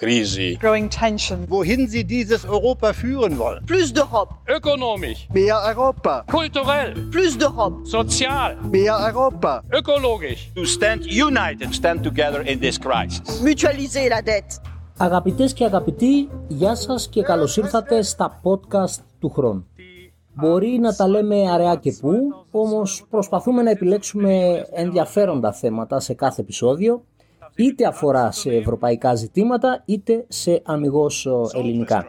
Krise. growing tension. wohin sie dieses Europa führen wollen. Plus d'Europe, Ökonomisch, Mehr Europa, kulturell, plus d'Europe. sozial, mehr Europa. ökologisch. To stand united, stand together in this crisis. Mutualiser la dette. Αγαπητές και αγαπητοί, γεια σας και καλώς ήρθατε στα podcast του χρόνου. Μπορεί να τα λέμε αραιά και πού, όμως προσπαθούμε να επιλέξουμε ενδιαφέροντα θέματα σε κάθε επεισόδιο, είτε αφορά σε ευρωπαϊκά ζητήματα, είτε σε αμυγός ε, ελληνικά.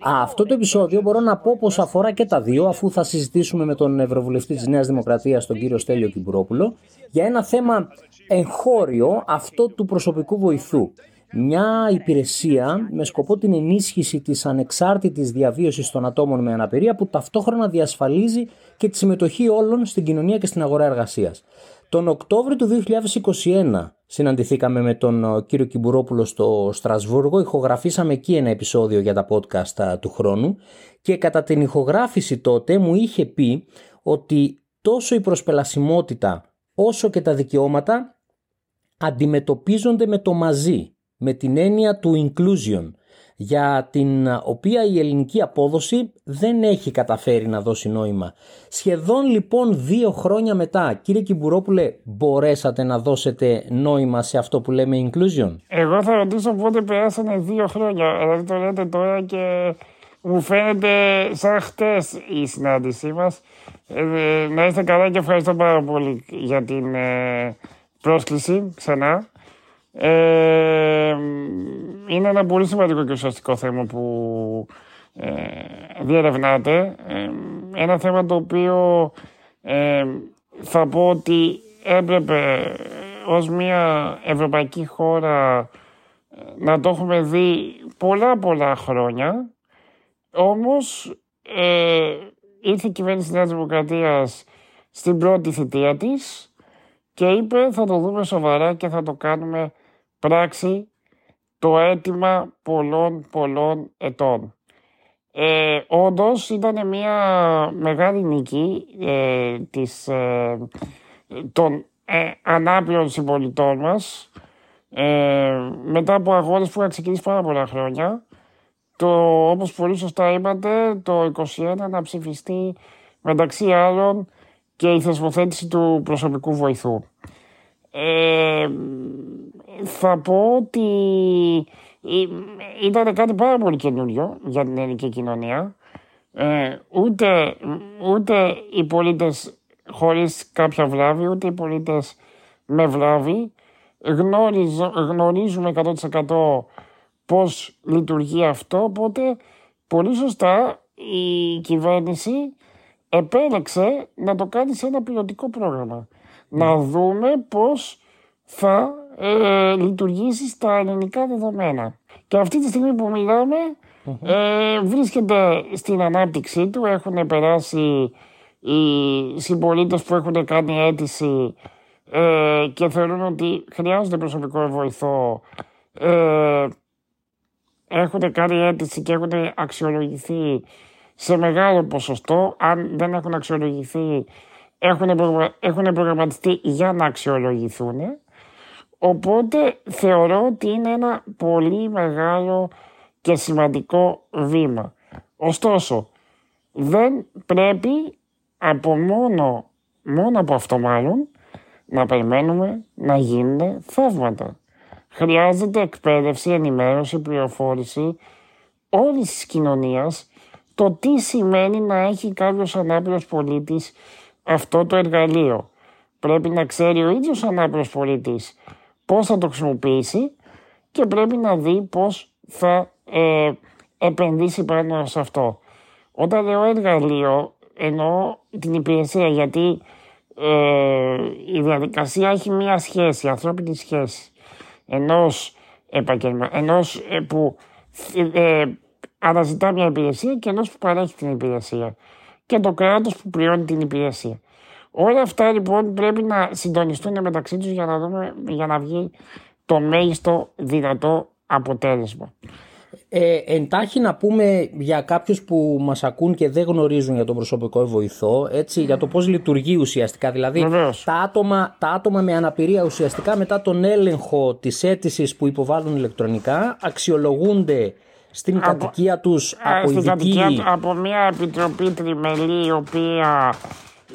Αυτό το επεισόδιο μπορώ να πω πως αφορά και τα δύο, αφού θα συζητήσουμε με τον Ευρωβουλευτή της Νέας Δημοκρατίας, τον κύριο Στέλιο Κυμπουρόπουλο, για ένα θέμα εγχώριο, αυτό του προσωπικού βοηθού. Μια υπηρεσία με σκοπό την ενίσχυση της ανεξάρτητης διαβίωσης των ατόμων με αναπηρία που ταυτόχρονα διασφαλίζει και τη συμμετοχή όλων στην κοινωνία και στην αγορά εργασίας. Τον Οκτώβριο του 2021 συναντηθήκαμε με τον ε, κύριο Κυμπουρόπουλο στο Στρασβούργο, ηχογραφήσαμε εκεί ένα επεισόδιο για τα podcast α, του χρόνου. Και κατά την ηχογράφηση τότε μου είχε πει ότι τόσο η προσπελασιμότητα όσο και τα δικαιώματα αντιμετωπίζονται με το μαζί, με την έννοια του inclusion, για την οποία η ελληνική απόδοση δεν έχει καταφέρει να δώσει νόημα. Σχεδόν λοιπόν δύο χρόνια μετά, κύριε Κυμπουρόπουλε, μπορέσατε να δώσετε νόημα σε αυτό που λέμε inclusion; Εγώ θα ρωτήσω πότε περάσανε δύο χρόνια. Δηλαδή το λέτε τώρα και μου φαίνεται σαν χτες η συνάντησή μας. Ε, να είστε καλά και ευχαριστώ πάρα πολύ για την ε, πρόσκληση ξανά. Ε, είναι ένα πολύ σημαντικό και ουσιαστικό θέμα που ε, διερευνάτε. Ε, ένα θέμα το οποίο ε, θα πω ότι έπρεπε ως μια ευρωπαϊκή χώρα να το έχουμε δει πολλά πολλά χρόνια. Όμως ε, ήρθε η κυβέρνηση της Νέας Δημοκρατίας στην πρώτη θητεία της και είπε θα το δούμε σοβαρά και θα το κάνουμε πράξη το αίτημα πολλών πολλών ετών. Ε, όντως ήταν μια μεγάλη νίκη ε, της, ε, των ε, ανάπηρων συμπολιτών μας ε, μετά από αγώνες που είχαν ξεκινήσει πάρα πολλά χρόνια το, όπως πολύ σωστά είπατε το 21 να ψηφιστεί μεταξύ άλλων και η θεσμοθέτηση του προσωπικού βοηθού. Ε, θα πω ότι ήταν κάτι πάρα πολύ καινούριο για την ελληνική κοινωνία. Ε, ούτε, ούτε οι πολίτες χωρίς κάποια βλάβη, ούτε οι πολίτες με βλάβη γνωρίζουμε 100% πώς λειτουργεί αυτό, οπότε πολύ σωστά η κυβέρνηση επέλεξε να το κάνει σε ένα πιλωτικό πρόγραμμα. Να δούμε πώς θα ε, λειτουργήσει στα ελληνικά δεδομένα. Και αυτή τη στιγμή που μιλάμε ε, βρίσκεται στην ανάπτυξή του. Έχουν περάσει οι συμπολίτες που έχουν κάνει αίτηση ε, και θεωρούν ότι χρειάζονται προσωπικό βοηθό. Ε, έχουν κάνει αίτηση και έχουν αξιολογηθεί σε μεγάλο ποσοστό. Αν δεν έχουν αξιολογηθεί, έχουν, προγραμμα... έχουν προγραμματιστεί για να αξιολογηθούν. Οπότε θεωρώ ότι είναι ένα πολύ μεγάλο και σημαντικό βήμα. Ωστόσο, δεν πρέπει από μόνο, μόνο από αυτό μάλλον, να περιμένουμε να γίνουν θαύματα. Χρειάζεται εκπαίδευση, ενημέρωση, πληροφόρηση όλης της κοινωνίας το τι σημαίνει να έχει κάποιος ανάπηρος πολίτης αυτό το εργαλείο. Πρέπει να ξέρει ο ίδιος ανάπηρος πολίτης πώς θα το χρησιμοποιήσει και πρέπει να δει πώς θα ε, επενδύσει πάνω σε αυτό. Όταν λέω εργαλείο, εννοώ την υπηρεσία, γιατί ε, η διαδικασία έχει μία σχέση, ανθρώπινη σχέση, ενός επαγγελμα, ενός ε, που ε, αναζητά μια υπηρεσία και ενός που παρέχει την υπηρεσία και το κράτος που πληρώνει την υπηρεσία. Όλα αυτά λοιπόν πρέπει να συντονιστούν μεταξύ τους για να, δούμε, για να βγει το μέγιστο δυνατό αποτέλεσμα. Ε, εντάχει να πούμε για κάποιους που μας ακούν και δεν γνωρίζουν για τον προσωπικό βοηθό, έτσι, για το πώς λειτουργεί ουσιαστικά. Δηλαδή, Βεβαίως. τα άτομα, τα άτομα με αναπηρία ουσιαστικά μετά τον έλεγχο της αίτησης που υποβάλλουν ηλεκτρονικά αξιολογούνται στην κατοικία τους Α, από στην κατοικία ειδική... του- από μια επιτροπή τριμελή η οποία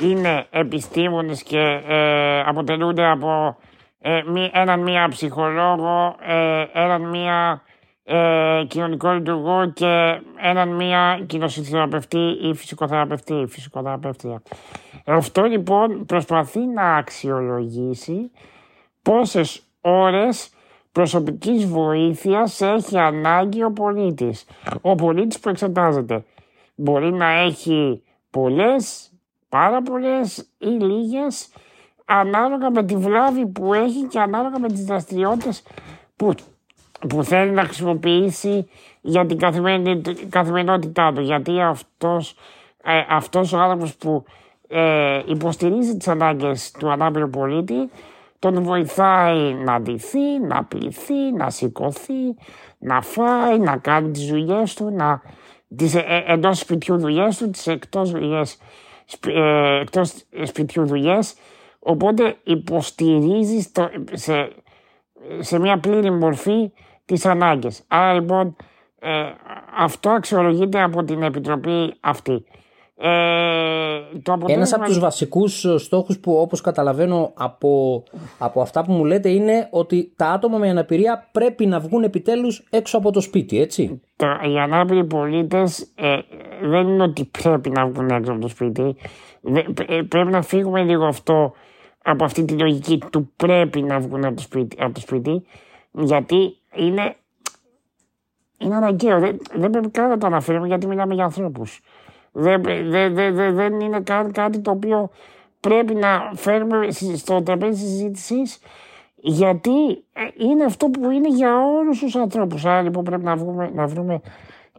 είναι επιστήμονες και ε, αποτελούνται από ε, μη- έναν μία ψυχολόγο, ε, έναν μία ε, κοινωνικό λειτουργό και έναν μία κοινοσυθεραπευτή ή φυσικοθεραπευτή ή φυσικοθεραπεύτρια. Αυτό λοιπόν προσπαθεί να αξιολογήσει πόσες ώρες προσωπικής βοήθειας έχει ανάγκη ο πολίτης. Ο πολίτης που εξετάζεται μπορεί να έχει πολλές, πάρα πολλές ή λίγες ανάλογα με τη βλάβη που έχει και ανάλογα με τις δραστηριότητες που, που θέλει να χρησιμοποιήσει για την καθημερινή- καθημερινότητά του. Γιατί αυτός, ε, αυτός ο άνθρωπος που ε, υποστηρίζει τις ανάγκες του ανάπηρου πολίτη τον βοηθάει να ντυθεί, να πληθεί, να σηκωθεί, να φάει, να κάνει τις δουλειές του, να, τις ε, ε, εντός σπιτιού δουλειές του, τις εκτός, δουλειές, σπι- ε, εκτός σπιτιού δουλειές. Οπότε υποστηρίζει στο, σε, σε μια πλήρη μορφή τις ανάγκες. Άρα λοιπόν ε, αυτό αξιολογείται από την Επιτροπή αυτή. Ε, το Ένας αποτέλεσμα- από τους βασικούς ε, στόχους που όπως καταλαβαίνω από, από αυτά που μου λέτε είναι ότι τα άτομα με αναπηρία πρέπει να βγουν επιτέλους έξω από το σπίτι, έτσι. Τα, οι ανάπηροι πολίτες δεν είναι ότι πρέπει να βγουν έξω από το σπίτι. Δεν- ε, πρέπει να φύγουμε λίγο αυτό από αυτή τη λογική του πρέπει να βγουν από το σπίτι, από το σπίτι γιατί είναι, είναι αναγκαίο. Δεν, δεν πρέπει καν να το αναφέρουμε γιατί μιλάμε για ανθρώπους. Δεν, δεν, δεν, δεν, δεν είναι καν κάτι το οποίο πρέπει να φέρουμε σ- στο τραπέζι συζήτησης γιατί ε, είναι αυτό που είναι για όλους τους ανθρώπους. Άρα λοιπόν πρέπει να, βγούμε, να βρούμε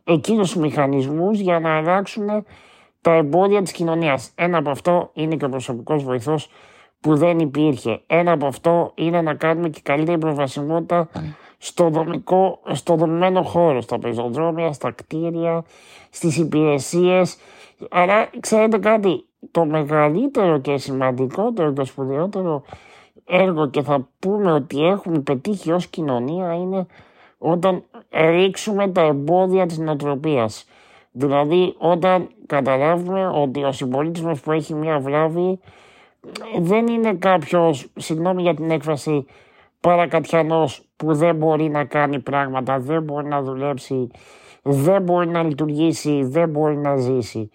εκείνους τους μηχανισμούς για να αλλάξουν τα εμπόδια της κοινωνίας. Ένα από αυτό είναι και ο προσωπικός βοηθός που δεν υπήρχε. Ένα από αυτό είναι να κάνουμε και καλύτερη προβασιμότητα στο, δομικό, στο δομημένο χώρο, στα πεζοδρόμια, στα κτίρια, στις υπηρεσίες. Αλλά ξέρετε κάτι, το μεγαλύτερο και σημαντικότερο και σπουδαιότερο έργο και θα πούμε ότι έχουμε πετύχει ως κοινωνία είναι όταν ρίξουμε τα εμπόδια της νοοτροπίας. Δηλαδή όταν καταλάβουμε ότι ο συμπολίτης μας που έχει μια βλάβη δεν είναι κάποιος, συγγνώμη για την έκφραση, παρακατιανός που δεν μπορεί να κάνει πράγματα, δεν μπορεί να δουλέψει, δεν μπορεί να λειτουργήσει, δεν μπορεί να ζήσει.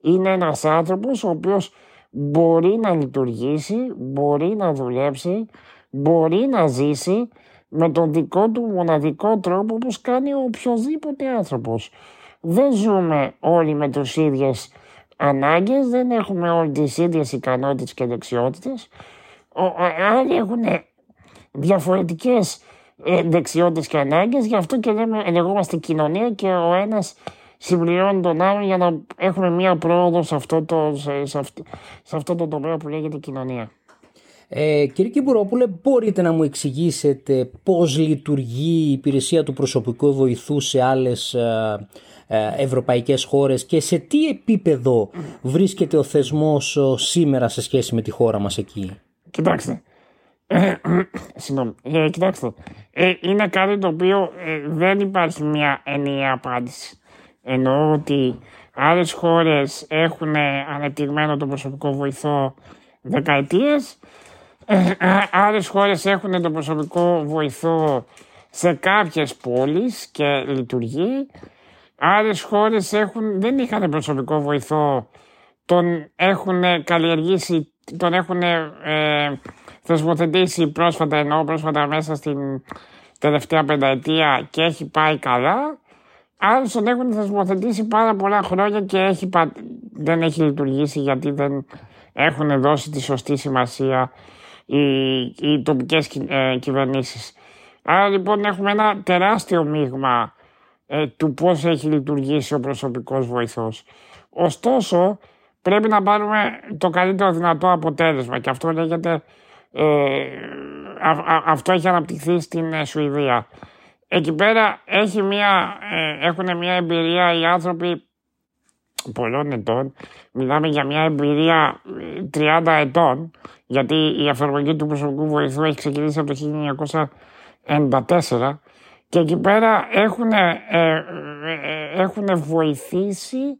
Είναι ένας άνθρωπος ο οποίος μπορεί να λειτουργήσει, μπορεί να δουλέψει, μπορεί να ζήσει με τον δικό του μοναδικό τρόπο όπως κάνει ο οποιοδήποτε άνθρωπος. Δεν ζούμε όλοι με τους ίδιες ανάγκες, δεν έχουμε όλοι τις ίδιες ικανότητες και δεξιότητες. Ο, α- άλλοι έχουν διαφορετικές ε, δεξιότητες και ανάγκες, γι' αυτό και λέμε, λεγόμαστε κοινωνία και ο ένας συμπληρώνει τον άλλον για να έχουμε μία πρόοδο σε αυτό το, σε, σε αυτό, σε αυτό το τομέα που λέγεται κοινωνία. Ε, κύριε Κιμπουρόπουλε, μπορείτε να μου εξηγήσετε πώς λειτουργεί η υπηρεσία του προσωπικού βοηθού σε άλλες ε, ε, ευρωπαϊκές χώρες και σε τι επίπεδο βρίσκεται ο θεσμός ε, σήμερα σε σχέση με τη χώρα μας εκεί; Κοιτάξτε. Ε, Συγγνώμη. Ε, κοιτάξτε. Ε, είναι κάτι το οποίο ε, δεν υπάρχει μια ενιαία απάντηση. Εννοώ ότι άλλες χώρες έχουν ανεπτυγμένο τον προσωπικό βοηθό δεκαετίες. Ε, α- άλλες χώρες έχουν τον προσωπικό βοηθό σε κάποιες πόλεις και λειτουργεί. Άλλες χώρες έχουν, δεν είχαν προσωπικό βοηθό τον έχουν καλλιεργήσει, τον έχουν ε, θεσμοθετήσει πρόσφατα, εννοώ πρόσφατα μέσα στην τελευταία πενταετία και έχει πάει καλά. Άλλοι τον έχουν θεσμοθετήσει πάρα πολλά χρόνια και έχει, πα- δεν έχει λειτουργήσει γιατί δεν έχουν δώσει τη σωστή σημασία οι, οι τοπικές κυ- ε, κυβερνήσεις. Άρα λοιπόν έχουμε ένα τεράστιο μείγμα ε, του πώς έχει λειτουργήσει ο προσωπικός βοηθός. Ωστόσο, πρέπει να πάρουμε το καλύτερο δυνατό αποτέλεσμα και αυτό λέγεται, ε, α- α- αυτό έχει αναπτυχθεί στην ε, Σουηδία. εκεί πέρα έχει μια, ε, έχουν μια εμπειρία οι άνθρωποι πολλών ετών. Μιλάμε για μια εμπειρία 30 ε, ετών, γιατί η εφαρμογή του προσωπικού βοηθού έχει ξεκινήσει από το 1994 και εκεί πέρα έχουν, ε, ε, έχουν βοηθήσει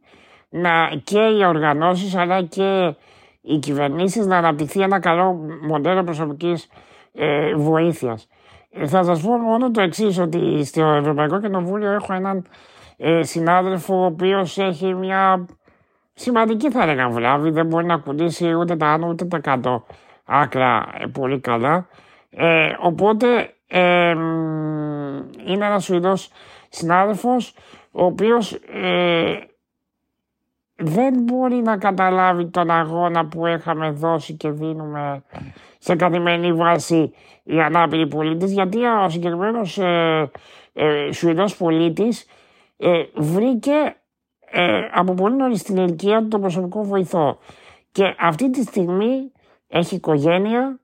να, και οι οργανώσεις αλλά και οι κυβερνήσεις να αναπτυχθεί ένα καλό μοντέλο προσωπικής ε, βοήθειας. Θα σας πω μόνο το εξής ότι στο Ευρωπαϊκό Κοινοβούλιο έχω έναν ε, συνάδελφο ο οποίος έχει μια σημαντική θα έλεγα βλάβη, δεν μπορεί να κουνήσει ούτε τα άνω ούτε τα κάτω άκρα ε, πολύ καλά. Ε, οπότε ε, είναι ένας Σουηδός συνάδελφος ο οποίος ε, δεν μπορεί να καταλάβει τον αγώνα που είχαμε δώσει και δίνουμε σε καθημερινή βάση οι ανάπηροι πολίτες γιατί ο συγκεκριμένος ε, ε, Σουηδός πολίτης ε, βρήκε ε, από πολύ νωρίς στην ηλικία του τον προσωπικό βοηθό. Και αυτή τη στιγμή έχει οικογένεια,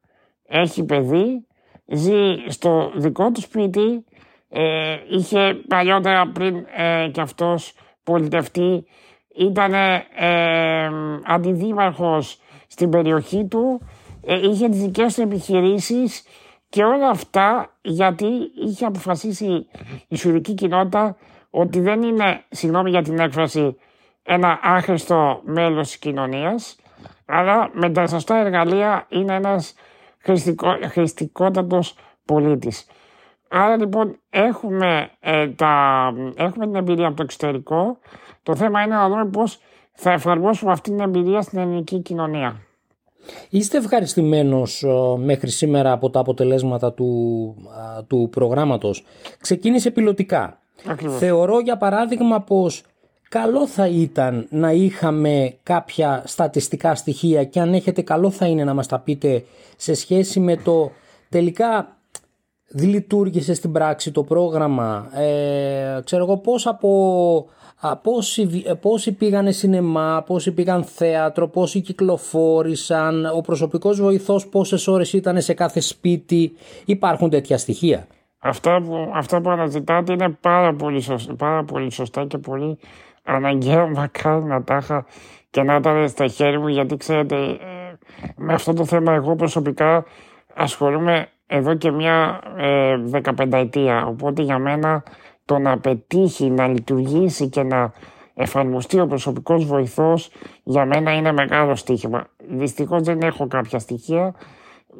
έχει παιδί, ζει στο δικό του σπίτι, ε, είχε παλιότερα πριν ε, και αυτός πολιτευτεί ήταν ε, αντιδήμαρχος στην περιοχή του, ε, είχε τις δικές του επιχειρήσεις και όλα αυτά γιατί είχε αποφασίσει η σουρική κοινότητα ότι δεν είναι, συγγνώμη για την έκφραση, ένα άχρηστο μέλος της κοινωνίας, αλλά με τα σωστά εργαλεία είναι ένας χρηστικό, χρηστικότατος πολίτης. Άρα λοιπόν έχουμε, ε, τα, έχουμε την εμπειρία από το εξωτερικό. Το θέμα είναι να δούμε πώς θα εφαρμόσουμε αυτή την εμπειρία στην ελληνική κοινωνία. Είστε ευχαριστημένος ε, μέχρι σήμερα από τα αποτελέσματα του, του προγράμματος; Ξεκίνησε πιλωτικά. Ακριβώς. Θεωρώ για παράδειγμα πως καλό θα ήταν να είχαμε κάποια στατιστικά στοιχεία και αν έχετε καλό θα είναι να μας τα πείτε σε σχέση με το τελικά λειτουργήσε στην πράξη το πρόγραμμα. Ε, ξέρω εγώ πώς από πόσοι, πόσοι πήγανε σινεμά, πόσοι πήγαν θέατρο, πόσοι κυκλοφόρησαν, ο προσωπικός βοηθός πόσες ώρες ήταν σε κάθε σπίτι. Υπάρχουν τέτοια στοιχεία; Αυτά που, αυτά που αναζητάτε είναι πάρα πολύ, σωστά, πάρα πολύ σωστά και πολύ αναγκαίο μακάρι να τα είχα και να ήταν στα χέρια μου γιατί ξέρετε ε, με αυτό το θέμα εγώ προσωπικά ασχολούμαι εδώ και μια ε, 15 ετία οπότε για μένα το να πετύχει, να λειτουργήσει και να εφαρμοστεί ο προσωπικός βοηθός για μένα είναι μεγάλο στοίχημα. Δυστυχώς δεν έχω κάποια στοιχεία.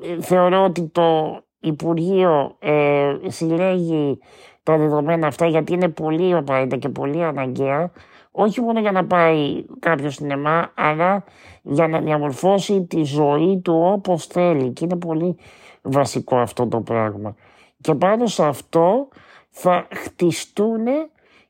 Ε, θεωρώ ότι το Υπουργείο ε, συλλέγει τα δεδομένα αυτά γιατί είναι πολύ απαραίτητα και πολύ αναγκαία όχι μόνο για να πάει κάποιος σινεμά αλλά για να διαμορφώσει τη ζωή του όπως θέλει και είναι πολύ βασικό αυτό το πράγμα. Και πάνω σε αυτό θα χτιστούν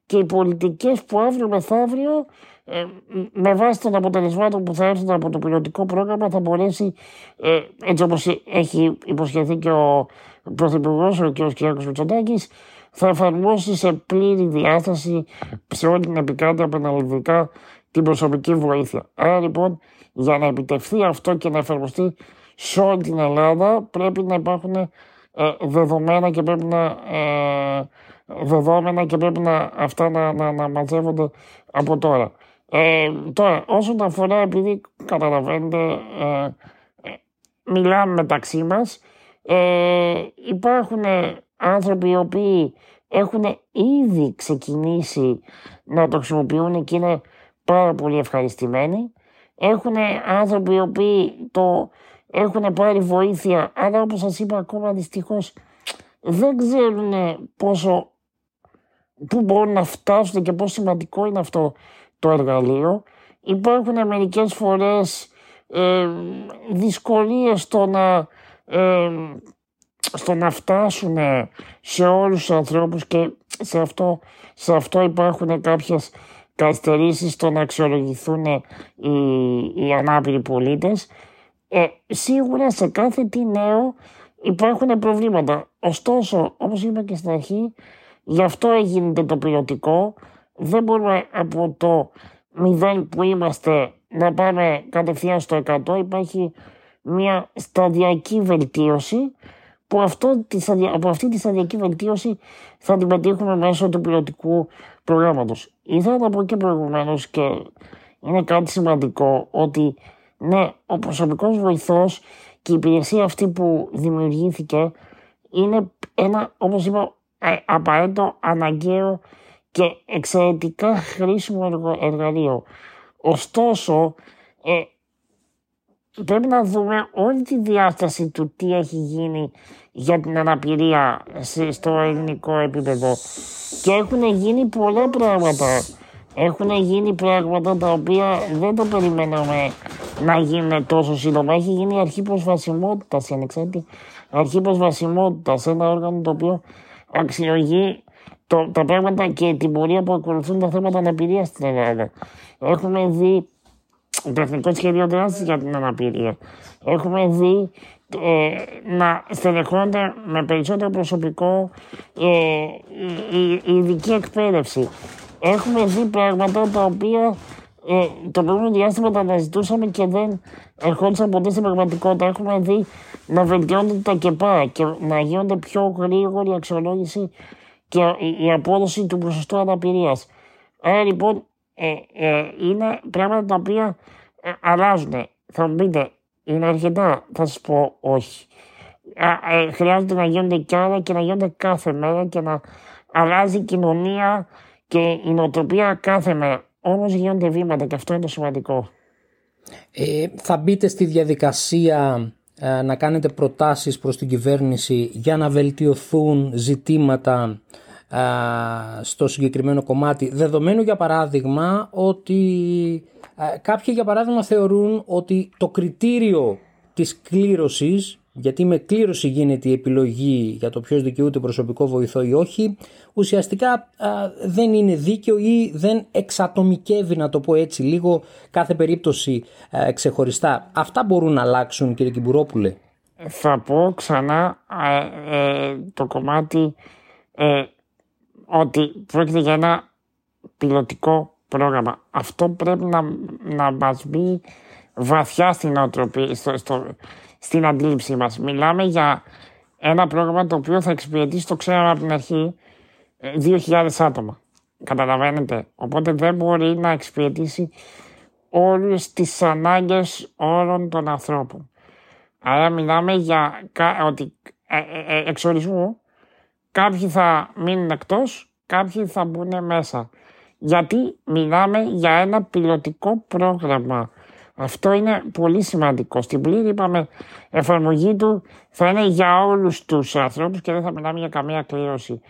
και οι πολιτικές που αύριο μεθαύριο ε, με βάση των αποτελεσμάτων που θα έρθουν από το πιλωτικό πρόγραμμα θα μπορέσει ε, έτσι όπως έχει υποσχεθεί και ο Πρωθυπουργός ο κ. Κυριάκος Μητσοτάκης θα εφαρμόσει σε πλήρη διάσταση σε όλη την επικράτεια πανελλαδικά την προσωπική βοήθεια. Άρα λοιπόν για να επιτευχθεί αυτό και να εφαρμοστεί σε όλη την Ελλάδα πρέπει να υπάρχουν ε, δεδομένα και πρέπει να ε, δεδομένα και πρέπει να, αυτά να, να, να μαζεύονται από τώρα. Ε, τώρα, όσον αφορά, επειδή καταλαβαίνετε, ε, ε μιλάμε μεταξύ μας, ε, υπάρχουν άνθρωποι οι οποίοι έχουν ήδη ξεκινήσει να το χρησιμοποιούν και είναι πάρα πολύ ευχαριστημένοι. Έχουν άνθρωποι οι οποίοι το έχουν πάρει βοήθεια, αλλά όπως σας είπα ακόμα δυστυχώς δεν ξέρουν πόσο, πού μπορούν να φτάσουν και πόσο σημαντικό είναι αυτό το εργαλείο. Υπάρχουν μερικές φορές ε, δυσκολίες στο να, ε, στο να φτάσουν σε όλους τους ανθρώπους και σε αυτό, σε αυτό υπάρχουν κάποιες καθυστερήσεις στο να αξιολογηθούν οι, οι ανάπηροι πολίτες. Ε, σίγουρα σε κάθε τι νέο υπάρχουν προβλήματα. Ωστόσο, όπως είπα και στην αρχή, γι' αυτό έγινε το πιλωτικό. Δεν μπορούμε από το μηδέν που είμαστε να πάμε κατευθείαν στο 100. Υπάρχει μια σταδιακή βελτίωση που αυτό, από αυτή τη σταδιακή βελτίωση θα την πετύχουμε μέσω του πιλωτικού προγράμματος. Ήθελα να πω και προηγουμένως και είναι κάτι σημαντικό ότι ναι, ο προσωπικός βοηθός και η υπηρεσία αυτή που δημιουργήθηκε είναι ένα, όπως είπα, ε, απαραίτητο, αναγκαίο και εξαιρετικά χρήσιμο εργαλείο. Ωστόσο, ε, πρέπει να δούμε όλη τη διάσταση του τι έχει γίνει για την αναπηρία στο ελληνικό επίπεδο. Και έχουν γίνει πολλά πράγματα. Έχουν γίνει πράγματα τα οποία δεν το περιμέναμε να γίνουν τόσο σύντομα. Έχει γίνει η αρχή προσβασιμότητας, η ανεξάρτητη αρχή προσβασιμότητας, ένα όργανο το οποίο αξιολογεί το, τα πράγματα και την πορεία που ακολουθούν τα θέματα αναπηρίας στην Ελλάδα. Έχουμε δει το Εθνικό Σχέδιο Δράσης για την Αναπηρία. Έχουμε δει ε, να στελεχώνται με περισσότερο προσωπικό ε, η, η, ειδική εκπαίδευση. Έχουμε δει πράγματα τα οποία ε, το προηγούμενο διάστημα τα αναζητούσαμε και δεν ερχόντουσαν ποτέ στην πραγματικότητα. Έχουμε δει να βελτιώνονται τα ΚΕΠΑ και να γίνονται πιο γρήγορη αξιολόγηση και η απόδοση του ποσοστού αναπηρίας. Άρα λοιπόν ε, ε, είναι πράγματα τα οποία ε, αλλάζουν. Θα μου πείτε, είναι αρκετά. Θα σας πω όχι. Ε, χρειάζεται να γίνονται κι άλλα και να γίνονται κάθε μέρα και να αλλάζει η κοινωνία και η νοοτροπία κάθε μέρα. Όμως γίνονται βήματα και αυτό είναι το σημαντικό. Ε, θα μπείτε στη διαδικασία ε, να κάνετε προτάσεις προς την κυβέρνηση για να βελτιωθούν ζητήματα ε, στο συγκεκριμένο κομμάτι δεδομένου για παράδειγμα ότι ε, κάποιοι για παράδειγμα θεωρούν ότι το κριτήριο της κλήρωσης γιατί με κλήρωση γίνεται η επιλογή για το ποιος δικαιούται προσωπικό βοηθό ή όχι, ουσιαστικά δεν είναι δίκαιο ή δεν εξατομικεύει, να το πω έτσι λίγο, κάθε περίπτωση ξεχωριστά. Αυτά μπορούν να αλλάξουν κύριε Κιμπουρόπουλε. Θα πω ξανά ε, το κομμάτι ε, ότι πρόκειται για ένα πιλωτικό πρόγραμμα. Αυτό πρέπει να, να μας μπει βαθιά στην οτροπή, στο, στο, στην αντίληψή μας. Μιλάμε για ένα πρόγραμμα το οποίο θα εξυπηρετήσει, το ξέραμε από την αρχή, 2.000 ε, άτομα. Καταλαβαίνετε. Οπότε δεν μπορεί να εξυπηρετήσει όλες τις ανάγκες όλων των ανθρώπων. Άρα μιλάμε για ότι ε, ε, εξορισμού κάποιοι θα μείνουν εκτός, κάποιοι θα μπουν μέσα. Γιατί μιλάμε για ένα πιλωτικό πρόγραμμα αυτό είναι πολύ σημαντικό. Στην πλήρη, είπαμε, εφαρμογή του θα είναι για όλους τους ανθρώπους και δεν θα μιλάμε για καμία κλήρωση.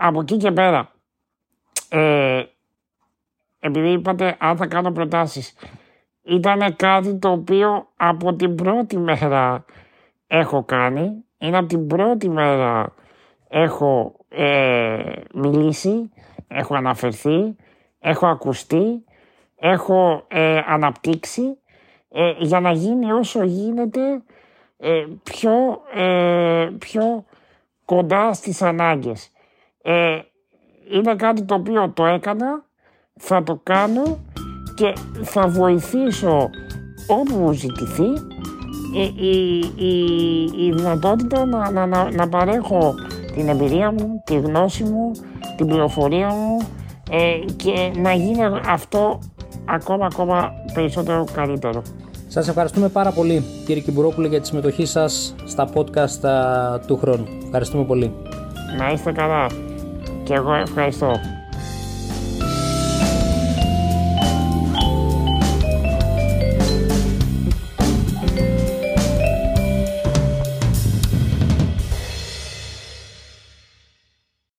από εκεί και πέρα, ε, επειδή είπατε αν θα κάνω προτάσεις, ήταν κάτι το οποίο από την πρώτη μέρα έχω κάνει. Είναι από την πρώτη μέρα έχω ε, μιλήσει, έχω αναφερθεί, έχω ακουστεί έχω ε, αναπτύξει ε, για να γίνει όσο γίνεται ε, πιο, πιο κοντά στις ανάγκες. είναι κάτι το οποίο το έκανα, θα το κάνω και θα βοηθήσω όπου μου ζητηθεί η, η, η, δυνατότητα να, να, να, να παρέχω την εμπειρία μου, τη γνώση μου, την πληροφορία μου και να γίνει αυτό ακόμα ακόμα περισσότερο καλύτερο. Σας ευχαριστούμε πάρα πολύ κύριε Κιμπουρόπουλε για τη συμμετοχή σας στα podcast του χρόνου. Ευχαριστούμε πολύ. Να είστε καλά. Και εγώ ευχαριστώ.